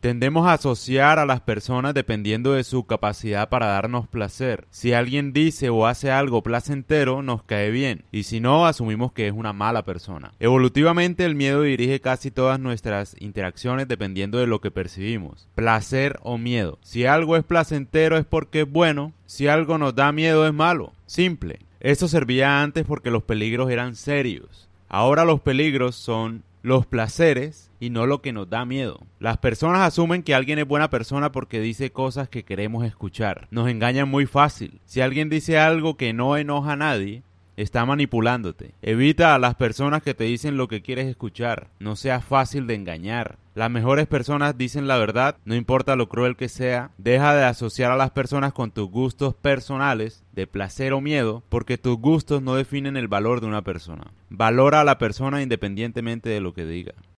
Tendemos a asociar a las personas dependiendo de su capacidad para darnos placer. Si alguien dice o hace algo placentero, nos cae bien, y si no, asumimos que es una mala persona. Evolutivamente, el miedo dirige casi todas nuestras interacciones dependiendo de lo que percibimos, placer o miedo. Si algo es placentero es porque es bueno, si algo nos da miedo es malo. Simple. Esto servía antes porque los peligros eran serios. Ahora los peligros son los placeres y no lo que nos da miedo. Las personas asumen que alguien es buena persona porque dice cosas que queremos escuchar. Nos engañan muy fácil. Si alguien dice algo que no enoja a nadie, está manipulándote. Evita a las personas que te dicen lo que quieres escuchar. No sea fácil de engañar. Las mejores personas dicen la verdad, no importa lo cruel que sea. Deja de asociar a las personas con tus gustos personales, de placer o miedo, porque tus gustos no definen el valor de una persona. Valora a la persona independientemente de lo que diga.